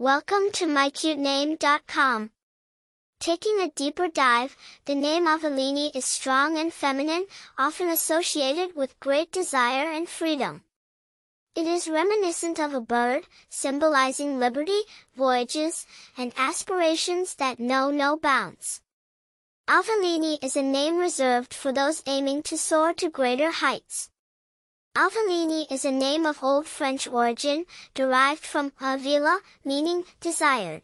Welcome to mycutename.com. Taking a deeper dive, the name Aveline is strong and feminine, often associated with great desire and freedom. It is reminiscent of a bird, symbolizing liberty, voyages, and aspirations that know no bounds. Aveline is a name reserved for those aiming to soar to greater heights. Aveline is a name of Old French origin, derived from avila, meaning desired.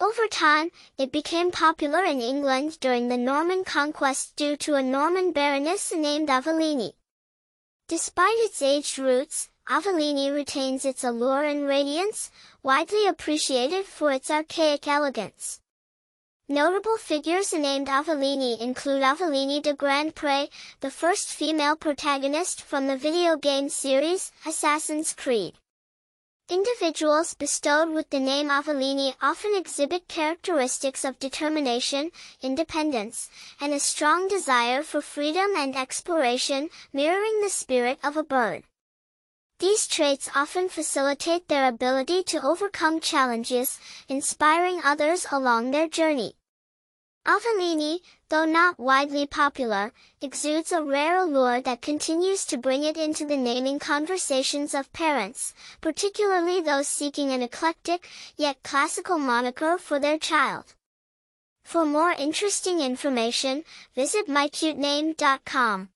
Over time, it became popular in England during the Norman conquest due to a Norman baroness named Aveline. Despite its aged roots, Aveline retains its allure and radiance, widely appreciated for its archaic elegance. Notable figures named Aveline include Aveline de Grandpré, the first female protagonist from the video game series Assassin's Creed. Individuals bestowed with the name Aveline often exhibit characteristics of determination, independence, and a strong desire for freedom and exploration, mirroring the spirit of a bird. These traits often facilitate their ability to overcome challenges, inspiring others along their journey. Aveline, though not widely popular, exudes a rare allure that continues to bring it into the naming conversations of parents, particularly those seeking an eclectic, yet classical moniker for their child. For more interesting information, visit mycutename.com.